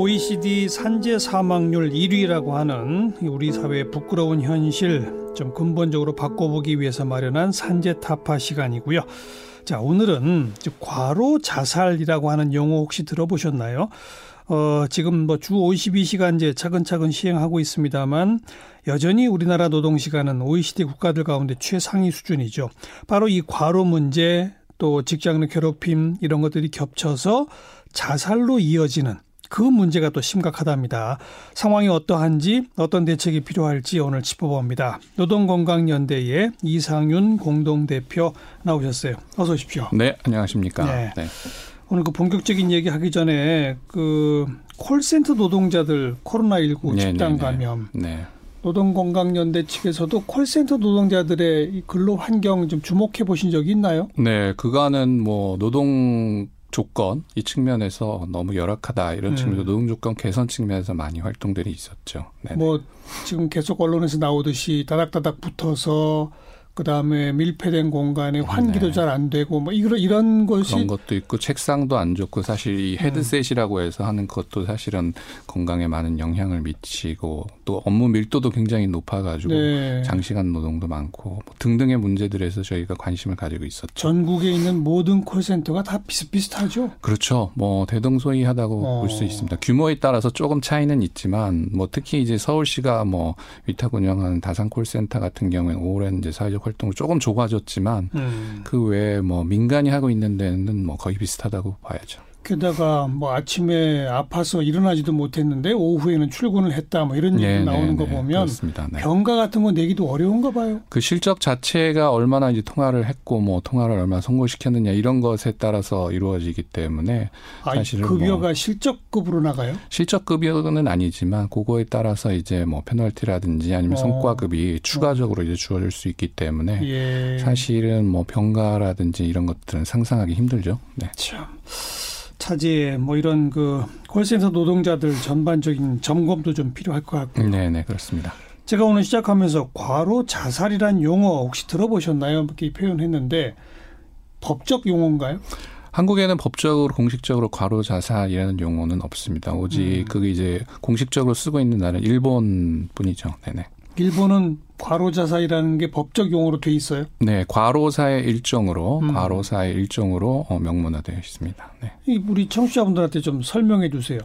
OECD 산재 사망률 1위라고 하는 우리 사회의 부끄러운 현실 좀 근본적으로 바꿔보기 위해서 마련한 산재 타파 시간이고요. 자, 오늘은 과로 자살이라고 하는 용어 혹시 들어보셨나요? 어, 지금 뭐 주 52시간제 차근차근 시행하고 있습니다만 여전히 우리나라 노동 시간은 OECD 국가들 가운데 최상위 수준이죠. 바로 이 과로 문제 또 직장 내 괴롭힘 이런 것들이 겹쳐서 자살로 이어지는 그 문제가 또 심각하답니다. 상황이 어떠한지 어떤 대책이 필요할지 오늘 짚어봅니다. 노동건강연대의 이상윤 공동대표 나오셨어요. 어서 오십시오. 네, 안녕하십니까. 네. 네. 오늘 그 본격적인 얘기 하기 전에 그 콜센터 노동자들 코로나19 네, 집단 네, 네. 감염. 네. 노동건강연대 측에서도 콜센터 노동자들의 근로 환경 좀 주목해 보신 적이 있나요? 네, 그거는 뭐 노동 조건 이 측면에서 너무 열악하다 이런 음. 측면에서 노동 조건 개선 측면에서 많이 활동들이 있었죠. 네네. 뭐 지금 계속 언론에서 나오듯이 다닥다닥 붙어서 그다음에 밀폐된 공간에 환기도 네. 잘안 되고 뭐 이런 이런 것이 그런 것도 있고 책상도 안 좋고 사실 이 헤드셋이라고 해서 하는 것도 사실은 건강에 많은 영향을 미치고 또 업무 밀도도 굉장히 높아가지고 네. 장시간 노동도 많고 뭐 등등의 문제들에서 저희가 관심을 가지고 있었죠. 전국에 있는 모든 콜센터가 다 비슷비슷하죠. 그렇죠. 뭐 대동소이하다고 어. 볼수 있습니다. 규모에 따라서 조금 차이는 있지만 뭐 특히 이제 서울시가 뭐 위탁 운영하는 다산 콜센터 같은 경우에는 오랜 이제 사회적 활동을 조금 좁아졌지만 음. 그 외에 뭐 민간이 하고 있는 데는 뭐 거의 비슷하다고 봐야죠. 게다가 뭐 아침에 아파서 일어나지도 못했는데 오후에는 출근을 했다 뭐 이런 얘기 네, 나오는 네, 거 네. 보면 네. 병가 같은 거 내기도 어려운가 봐요. 그 실적 자체가 얼마나 이제 통화를 했고 뭐 통화를 얼마나 성공시켰느냐 이런 것에 따라서 이루어지기 때문에 사실은 급여가 뭐 실적급으로 나가요? 실적급여는 아니지만 그거에 따라서 이제 뭐 페널티라든지 아니면 어. 성과급이 추가적으로 이제 주어질 수 있기 때문에 예. 사실은 뭐 병가라든지 이런 것들은 상상하기 힘들죠. 네. 참. 차지 뭐 이런 그 콜센터 노동자들 전반적인 점검도 좀 필요할 것 같고요. 네, 네, 그렇습니다. 제가 오늘 시작하면서 과로 자살이란 용어 혹시 들어보셨나요? 이렇게 표현했는데 법적 용어인가요? 한국에는 법적으로 공식적으로 과로 자살이라는 용어는 없습니다. 오직 음. 그게 이제 공식적으로 쓰고 있는 나라는 일본뿐이죠. 네네. 일본은 과로자사이라는 게 법적 용어로 돼 있어요? 네, 과로사의 일종으로 음. 과로사의 일종으로 어, 명문화되어 있습니다. 네. 우리 청취자분들한테 좀 설명해 주세요.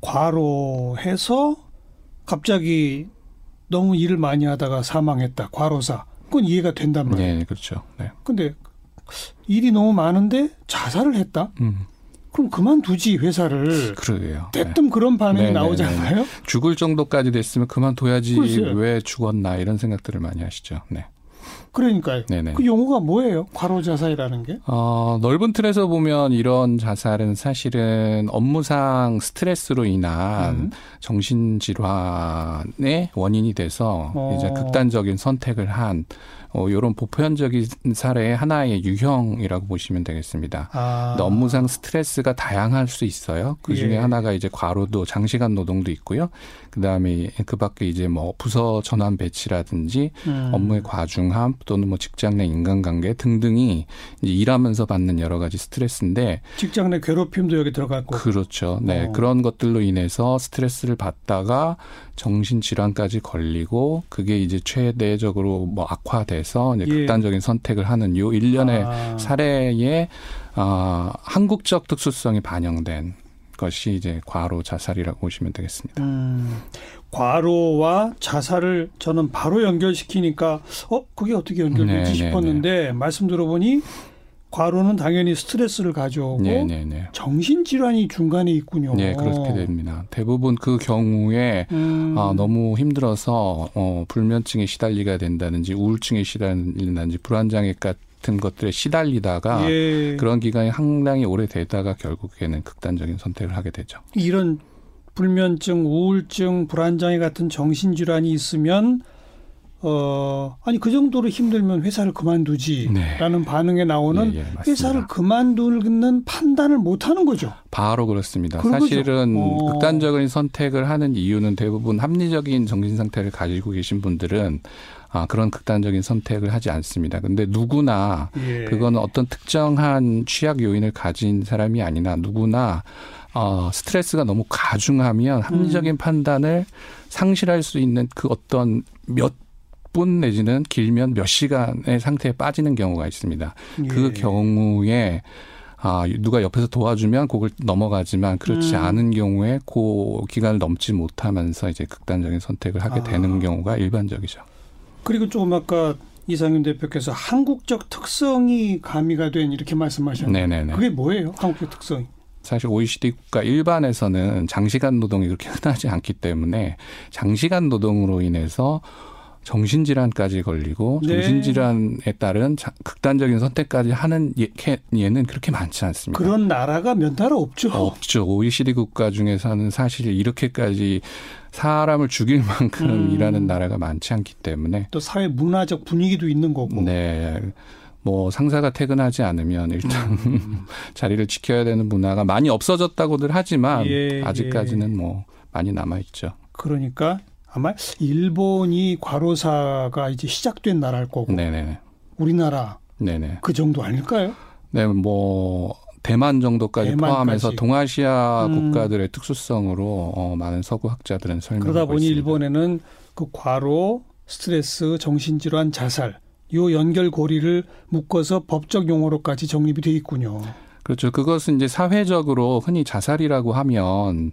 과로해서 갑자기 너무 일을 많이 하다가 사망했다. 과로사. 그건 이해가 된단 말이에요. 네, 그렇죠. 네. 근데 일이 너무 많은데 자살을 했다? 음. 그럼 그만두지 회사를. 그러게요. 때뜸 네. 그런 반응이 네네네네. 나오잖아요. 죽을 정도까지 됐으면 그만둬야지 글쎄요. 왜 죽었나 이런 생각들을 많이 하시죠. 네. 그러니까요. 네네. 그 용어가 뭐예요? 과로 자살이라는 게? 어, 넓은 틀에서 보면 이런 자살은 사실은 업무상 스트레스로 인한 음. 정신 질환의 원인이 돼서 어. 이제 극단적인 선택을 한 어, 이런 보편적인 사례의 하나의 유형이라고 보시면 되겠습니다. 아. 업무상 스트레스가 다양할 수 있어요. 그 중에 예. 하나가 이제 과로도 장시간 노동도 있고요. 그 다음에 그 밖에 이제 뭐 부서 전환 배치라든지 음. 업무의 과중함 또는 뭐 직장 내 인간관계 등등이 이제 일하면서 받는 여러 가지 스트레스인데 직장 내 괴롭힘도 여기 들어갔고 그렇죠. 네. 어. 그런 것들로 인해서 스트레스를 받다가 정신 질환까지 걸리고 그게 이제 최대적으로 뭐 악화돼서 이제 예. 극단적인 선택을 하는 요 일련의 아. 사례에 어, 한국적 특수성이 반영된 것이 이제 과로 자살이라고 보시면 되겠습니다. 음, 과로와 자살을 저는 바로 연결시키니까 어 그게 어떻게 연결되지 네, 네 싶었는데 네, 네. 말씀 들어보니 과로는 당연히 스트레스를 가져오고 네네네. 네, 네. 정신질환이 중간에 있군요. 네, 그렇게 됩니다. 대부분 그 경우에 음. 아, 너무 힘들어서 어, 불면증에 시달리게 된다든지 우울증에 시달린다든지 불안장애 같은 것들에 시달리다가 예. 그런 기간이 상당히 오래 되다가 결국에는 극단적인 선택을 하게 되죠. 이런 불면증, 우울증, 불안장애 같은 정신질환이 있으면 어, 아니, 그 정도로 힘들면 회사를 그만두지. 네. 라는 반응에 나오는 예, 예, 회사를 그만두는 판단을 못 하는 거죠. 바로 그렇습니다. 사실은 어. 극단적인 선택을 하는 이유는 대부분 합리적인 정신 상태를 가지고 계신 분들은 아, 그런 극단적인 선택을 하지 않습니다. 근데 누구나 예. 그거는 어떤 특정한 취약 요인을 가진 사람이 아니라 누구나 어, 스트레스가 너무 가중하면 합리적인 음. 판단을 상실할 수 있는 그 어떤 몇 분 내지는 길면 몇 시간의 상태에 빠지는 경우가 있습니다. 그 예. 그 경우에 아, 누가 옆에서 도와주면 그걸 넘어가지만 그렇지 음. 않은 경우에 그 기간을 넘지 못하면서 이제 극단적인 선택을 하게 아. 되는 경우가 일반적이죠. 그리고 조금 아까 이상윤 대표께서 한국적 특성이 가미가 된 이렇게 말씀하셨는데 네네네. 그게 뭐예요? 한국적 특성이? 사실 OECD 국가 일반에서는 장시간 노동이 그렇게 흔하지 않기 때문에 장시간 노동으로 인해서 정신질환까지 걸리고 네. 정신질환에 따른 극단적인 선택까지 하는 예, 예는 그렇게 많지 않습니다. 그런 나라가 몇 나라 없죠. 없죠. OECD 국가 중에서는 사실 이렇게까지 사람을 죽일 만큼 음. 일하는 나라가 많지 않기 때문에 또 사회 문화적 분위기도 있는 거고. 네. 뭐 상사가 퇴근하지 않으면 일단 음. 자리를 지켜야 되는 문화가 많이 없어졌다고들 하지만 예, 아직까지는 예. 뭐 많이 남아 있죠. 그러니까 아마 일본이 과로사가 이제 시작된 나라일 거고 네네. 우리나라 네네. 그 정도 아닐까요? 네, 뭐 대만 정도까지 대만까지. 포함해서 동아시아 음. 국가들의 특수성으로 어, 많은 서구 학자들은 설명하고 그러다 보니 있습니다. 일본에는 그 과로, 스트레스, 정신질환, 자살 요 연결고리를 묶어서 법적 용어로까지 정립이 돼 있군요. 그렇죠. 그것은 이제 사회적으로 흔히 자살이라고 하면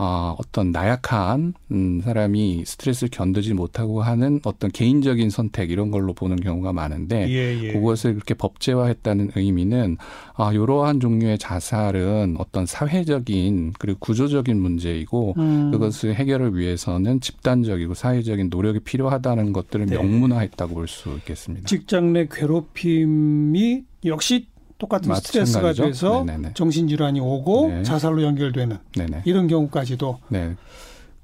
어, 어떤 나약한 음, 사람이 스트레스를 견디지 못하고 하는 어떤 개인적인 선택 이런 걸로 보는 경우가 많은데 예, 예. 그것을 그렇게 법제화했다는 의미는 아, 이러한 종류의 자살은 어떤 사회적인 그리고 구조적인 문제이고 음. 그것을 해결을 위해서는 집단적이고 사회적인 노력이 필요하다는 것들을 네. 명문화했다고 볼 수 있겠습니다. 직장 내 괴롭힘이 역시 똑같은 스트레스가 돼서 네네네. 정신질환이 오고 네. 자살로 연결되는 네네. 이런 경우까지도 네.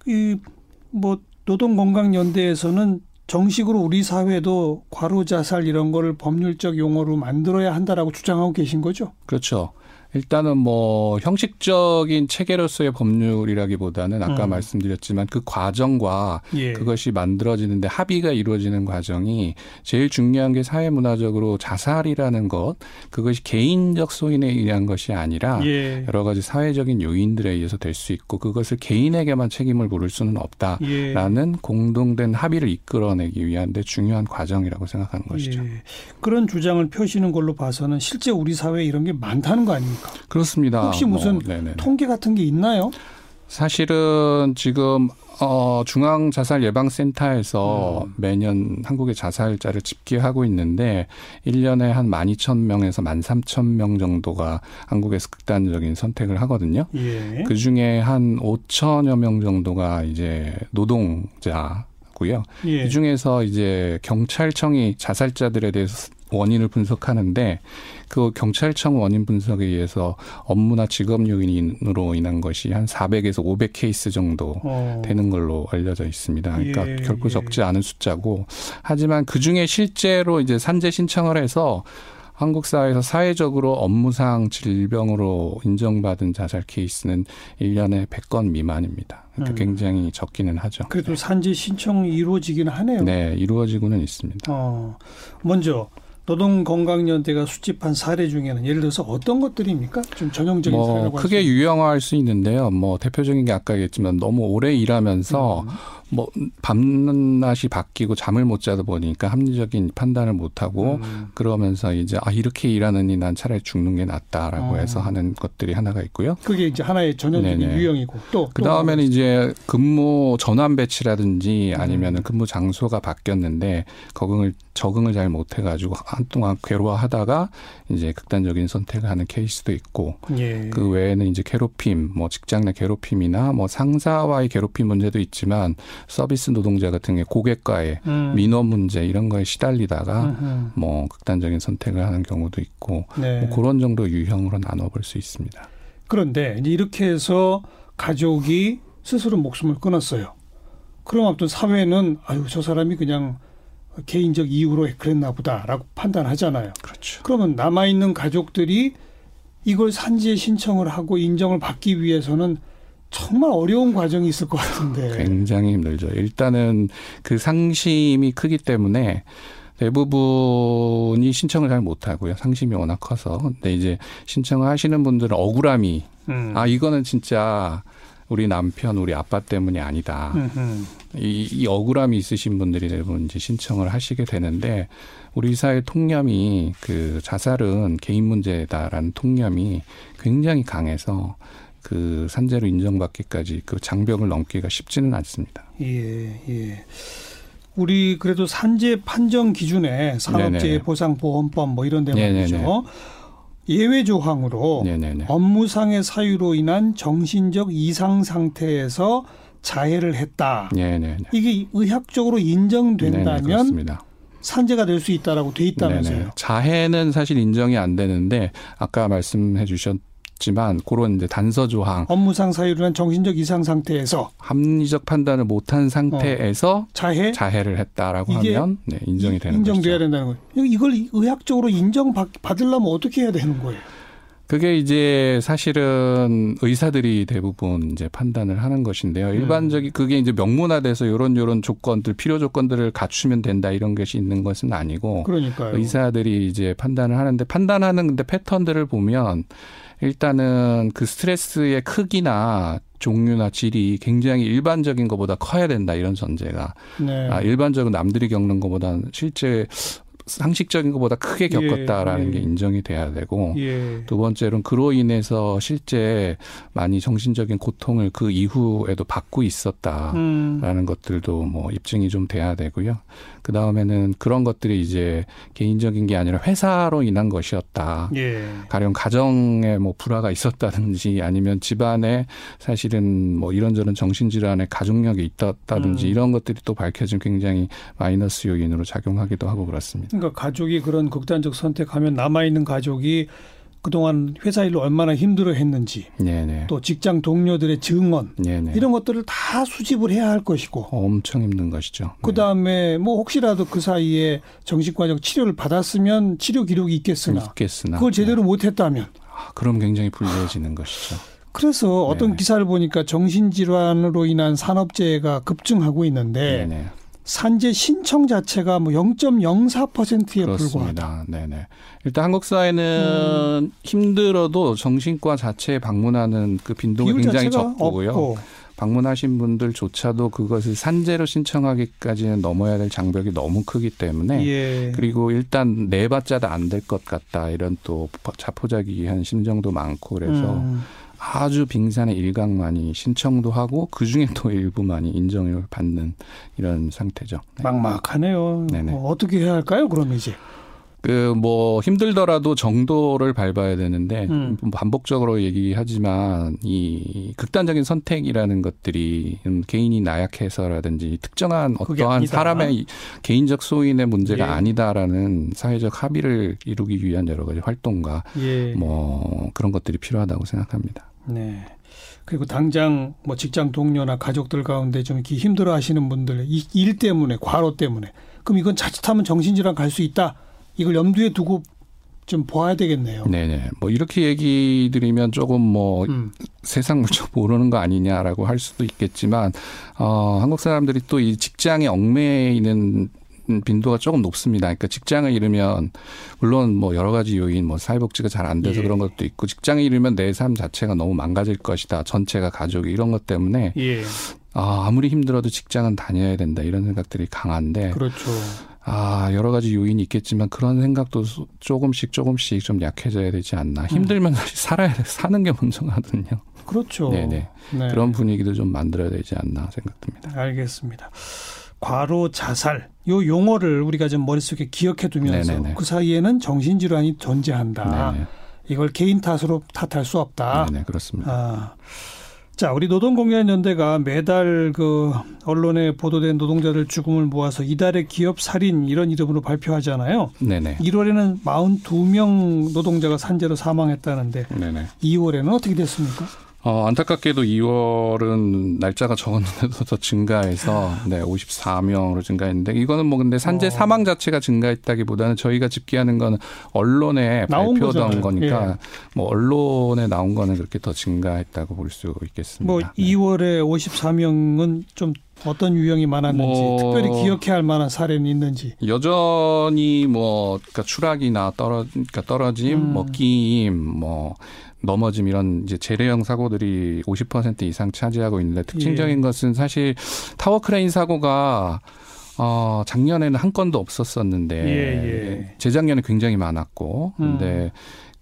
이뭐 노동건강연대에서는 정식으로 우리 사회도 과로 자살 이런 거를 법률적 용어로 만들어야 한다라고 주장하고 계신 거죠? 그렇죠. 일단은 뭐 형식적인 체계로서의 법률이라기보다는 아까 음. 말씀드렸지만 그 과정과 예. 그것이 만들어지는데 합의가 이루어지는 과정이 제일 중요한 게 사회 문화적으로 자살이라는 것 그것이 개인적 소인에 의한 것이 아니라 예. 여러 가지 사회적인 요인들에 의해서 될 수 있고 그것을 개인에게만 책임을 물을 수는 없다라는 예. 공동된 합의를 이끌어내기 위한 데 중요한 과정이라고 생각하는 것이죠. 예. 그런 주장을 펴시는 걸로 봐서는 실제 우리 사회에 이런 게 많다는 거 아닙니까? 그렇습니다. 혹시 무슨 뭐, 통계 같은 게 있나요? 사실은 지금 어 중앙 자살 예방 센터에서 음. 매년 한국의 자살자를 집계하고 있는데 1년에 한 12,000명에서 13,000명 정도가 한국에서 극단적인 선택을 하거든요. 예. 그중에 한 5천여 명 정도가 이제 노동자 고요. 예. 이 중에서 이제 경찰청이 자살자들에 대해서 원인을 분석하는데 그 경찰청 원인 분석에 의해서 업무나 직업 요인으로 인한 것이 한 400에서 500 케이스 정도 어. 되는 걸로 알려져 있습니다. 그러니까 예, 결코 예. 적지 않은 숫자고 하지만 그 중에 실제로 이제 산재 신청을 해서 한국 사회에서 사회적으로 업무상 질병으로 인정받은 자살 케이스는 1년에 100건 미만입니다. 그러니까 음. 굉장히 적기는 하죠. 그래도 산재 신청이 이루어지기는 하네요. 네, 이루어지고는 있습니다. 어, 먼저 노동건강연대가 수집한 사례 중에는 예를 들어서 어떤 것들입니까? 좀 전형적인 뭐 사례라고 크게 유형화할 수 있는데요. 뭐 대표적인 게 아까 얘기했지만 너무 오래 일하면서 음. 뭐 밤낮이 바뀌고 잠을 못 자다 보니까 합리적인 판단을 못 하고 음. 그러면서 이제 아 이렇게 일하느니 난 차라리 죽는 게 낫다라고 어. 해서 하는 것들이 하나가 있고요. 그게 이제 하나의 전형적인 네네. 유형이고 또 그다음에는 이제 근무 전환 배치라든지 아니면은 음. 근무 장소가 바뀌었는데 적응을 적응을 잘 못 해 가지고 한동안 괴로워하다가 이제 극단적인 선택을 하는 케이스도 있고 예. 그 외에는 이제 괴롭힘 뭐 직장 내 괴롭힘이나 뭐 상사와의 괴롭힘 문제도 있지만 서비스 노동자 같은 게 고객과의 음. 민원 문제 이런 거에 시달리다가 음흠. 뭐 극단적인 선택을 하는 경우도 있고 네. 뭐 그런 정도 유형으로 나눠볼 수 있습니다. 그런데 이렇게 해서 가족이 스스로 목숨을 끊었어요. 그럼 아무튼 사회는 아유 저 사람이 그냥 개인적 이유로 그랬나 보다라고 판단하잖아요. 그렇죠. 그러면 남아 있는 가족들이 이걸 산지에 신청을 하고 인정을 받기 위해서는 정말 어려운 과정이 있을 것 같은데. 굉장히 힘들죠. 일단은 그 상심이 크기 때문에 대부분이 신청을 잘 못하고요. 상심이 워낙 커서. 근데 이제 신청을 하시는 분들은 억울함이 음. 아 이거는 진짜 우리 남편, 우리 아빠 때문이 아니다. 이, 이 억울함이 있으신 분들이 대부분 이제 신청을 하시게 되는데 우리 사회 통념이 그 자살은 개인 문제다라는 통념이 굉장히 강해서 그 산재로 인정받기까지 그 장벽을 넘기가 쉽지는 않습니다. 예, 예. 우리 그래도 산재 판정 기준에 산업재해 보상보험법 뭐 이런 데 말이죠. 예외 조항으로 네네네. 업무상의 사유로 인한 정신적 이상 상태에서 자해를 했다. 네네네. 이게 의학적으로 인정된다면 네네, 산재가 될 수 있다라고 돼 있다면서요. 네네. 자해는 사실 인정이 안 되는데 아까 말씀해 주셨 지만 그런 이제 단서 조항 업무상 사유로 한 정신적 이상 상태에서 합리적 판단을 못한 상태에서 어. 자해 자해를 했다라고 하면 네, 인정이 되는 인정돼야 것이죠. 된다는 거예요. 이걸 의학적으로 인정 받으려면 어떻게 해야 되는 거예요? 그게 이제 사실은 의사들이 대부분 이제 판단을 하는 것인데요. 음. 일반적인 그게 이제 명문화돼서 요런 요런 조건들 필요 조건들을 갖추면 된다 이런 것이 있는 것은 아니고 그러니까요. 의사들이 이제 판단을 하는데 판단하는 근데 패턴들을 보면 일단은 그 스트레스의 크기나 종류나 질이 굉장히 일반적인 것보다 커야 된다 이런 전제가 네. 아, 일반적으로 남들이 겪는 것보다 실제 상식적인 것보다 크게 겪었다라는 예, 예. 게 인정이 돼야 되고 예. 두 번째로는 그로 인해서 실제 많이 정신적인 고통을 그 이후에도 받고 있었다라는 음. 것들도 뭐 입증이 좀 돼야 되고요. 그 다음에는 그런 것들이 이제 개인적인 게 아니라 회사로 인한 것이었다. 예. 가령 가정에 뭐 불화가 있었다든지 아니면 집안에 사실은 뭐 이런저런 정신질환의 가족력이 있었다든지 음. 이런 것들이 또 밝혀진 굉장히 마이너스 요인으로 작용하기도 하고 그렇습니다. 그러니까 가족이 그런 극단적 선택하면 남아 있는 가족이 그동안 회사 일로 얼마나 힘들어 했는지 네네. 또 직장 동료들의 증언 네네. 이런 것들을 다 수집을 해야 할 것이고 엄청 힘든 것이죠. 그다음에 뭐 혹시라도 그 사이에 정신과적 치료를 받았으면 치료 기록이 있겠으나, 있겠으나. 그걸 제대로 네. 못 했다면 아, 그럼 굉장히 불리해지는 것이죠. 그래서 어떤 네네. 기사를 보니까 정신질환으로 인한 산업재해가 급증하고 있는데. 산재 신청 자체가 뭐 0.04%에 불과하다. 네네. 일단 한국 사회는 음. 힘들어도 정신과 자체에 방문하는 그 빈도가 굉장히 적고요. 없고. 방문하신 분들조차도 그것을 산재로 신청하기까지는 넘어야 될 장벽이 너무 크기 때문에 예. 그리고 일단 내봤자도 안 될 것 같다 이런 또 자포자기한 심정도 많고 그래서 음. 아주 빙산의 일각만이 신청도 하고 그 중에 또 일부만이 인정을 받는 이런 상태죠. 네. 막막하네요. 네네. 어, 어떻게 해야 할까요? 그럼 이제. 그 뭐 힘들더라도 정도를 밟아야 되는데 음. 반복적으로 얘기하지만 이 극단적인 선택이라는 것들이 개인이 나약해서라든지 특정한 어떠한 사람의 개인적 소인의 문제가 예. 아니다라는 사회적 합의를 이루기 위한 여러 가지 활동과 예. 뭐 그런 것들이 필요하다고 생각합니다. 네. 그리고 당장 뭐 직장 동료나 가족들 가운데 좀 이렇게 힘들어 하시는 분들 일 때문에 과로 때문에 그럼 이건 자칫하면 정신질환 갈 수 있다. 이걸 염두에 두고 좀 봐야 되겠네요. 네네. 뭐 이렇게 얘기 드리면 조금 뭐 음. 세상 물정 모르는 거 아니냐라고 할 수도 있겠지만 어 한국 사람들이 또 이 직장에 얽매이는 빈도가 조금 높습니다. 그러니까 직장을 잃으면 물론 뭐 여러 가지 요인 뭐 사회복지가 잘 안 돼서 예. 그런 것도 있고 직장을 잃으면 내 삶 자체가 너무 망가질 것이다. 전체가 가족이 이런 것 때문에 예. 아, 아무리 힘들어도 직장은 다녀야 된다. 이런 생각들이 강한데 그렇죠. 아, 여러 가지 요인이 있겠지만 그런 생각도 조금씩 조금씩 좀 약해져야 되지 않나. 음. 힘들면 사실 살아야 돼. 사는 게 먼저거든요. 그렇죠. 네네. 네. 그런 분위기도 좀 만들어야 되지 않나 생각됩니다. 알겠습니다. 과로 자살 요 용어를 우리가 좀 머릿속에 기억해 두면서 네네네. 그 사이에는 정신질환이 존재한다. 네네. 이걸 개인 탓으로 탓할 수 없다. 네, 그렇습니다. 아. 자, 우리 노동공연연대가 매달 그 언론에 보도된 노동자들 죽음을 모아서 이달의 기업 살인 이런 이름으로 발표하잖아요. 네네. 1월에는 42명 노동자가 산재로 사망했다는데 네네. 2월에는 어떻게 됐습니까? 어, 안타깝게도 2월은 날짜가 적었는데도 더 증가해서 네, 54명으로 증가했는데 이거는 뭐 근데 산재 어. 사망 자체가 증가했다기보다는 저희가 집계하는 거는 언론에 발표된 거니까 예. 뭐 언론에 나온 거는 그렇게 더 증가했다고 볼 수 있겠습니다. 뭐 2월에 54명은 좀 어떤 유형이 많았는지 뭐 특별히 기억해야 할 만한 사례는 있는지 여전히 뭐 그러니까 추락이나 떨어 그러니까 떨어짐, 음. 뭐 끼임, 뭐 넘어짐 이런 이제 재래형 사고들이 50% 이상 차지하고 있는데 특징적인 예. 것은 사실 타워 크레인 사고가 어, 작년에는 한 건도 없었었는데 예, 예. 재작년에 굉장히 많았고 근데 음.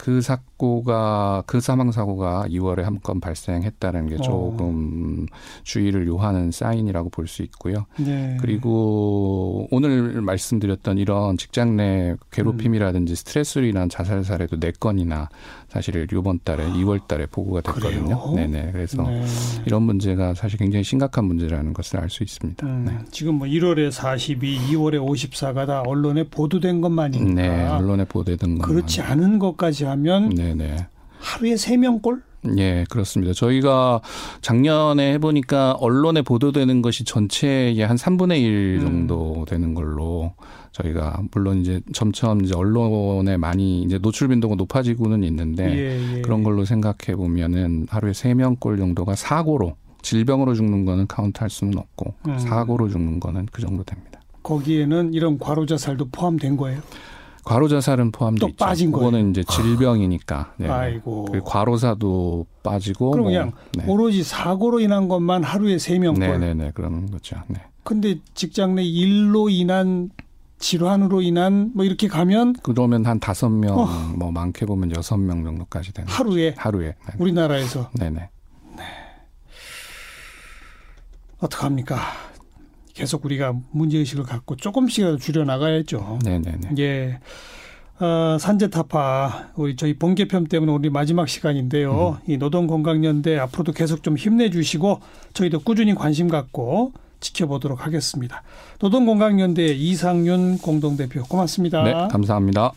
그 사 고가 그 사망 사고가 2월에 한 건 발생했다는 게 어. 조금 어. 주의를 요하는 사인이라고 볼 수 있고요. 네. 그리고 오늘 말씀드렸던 이런 직장 내 괴롭힘이라든지 스트레스로 인한 자살 사례도 4 건이나 사실 이번 달에 2월 달에 보고가 됐거든요. 그래요? 네네. 그래서 네. 이런 문제가 사실 굉장히 심각한 문제라는 것을 알 수 있습니다. 음, 네. 지금 뭐 1월에 42, 2월에 54가 다 언론에 보도된 것만이니까. 네, 언론에 보도된 것. 그렇지 않은 것까지 하면 네 네. 하루에 3명꼴? 예, 그렇습니다. 저희가 작년에 해보니까 언론에 보도되는 것이 전체의 한 3분의 1 음. 정도 음. 되는 걸로 저희가 물론 이제 점점 이제 언론에 많이 이제 노출 빈도가 높아지고는 있는데 예, 예. 그런 걸로 생각해 보면은 하루에 세 명꼴 정도가 사고로 질병으로 죽는 거는 카운트할 수는 없고 음. 사고로 죽는 거는 그 정도 됩니다. 거기에는 이런 과로 자살도 포함된 거예요? 과로 자살은 포함돼 있죠. 빠진 거예요. 그거는 이제 질병이니까. 네. 아이고. 그 과로사도 빠지고. 그럼 뭐, 그냥 네. 오로지 사고로 인한 것만 하루에 세 명. 네네네 그런 거죠. 네. 근데 직장 내 일로 인한 질환으로 인한 뭐 이렇게 가면 그러면 한 다섯 명, 어. 뭐 많게 보면 여섯 명 정도까지 되는 하루에 하루에 네. 우리나라에서 네네. 네. 어떡합니까? 계속 우리가 문제 의식을 갖고 조금씩이라도 줄여 나가야죠. 네네네. 예. 어, 산재타파 우리 저희 본개편 때문에 우리 마지막 시간인데요. 음. 이 노동건강연대 앞으로도 계속 좀 힘내주시고 저희도 꾸준히 관심 갖고 지켜보도록 하겠습니다. 노동건강연대 이상윤 공동대표 고맙습니다. 네, 감사합니다.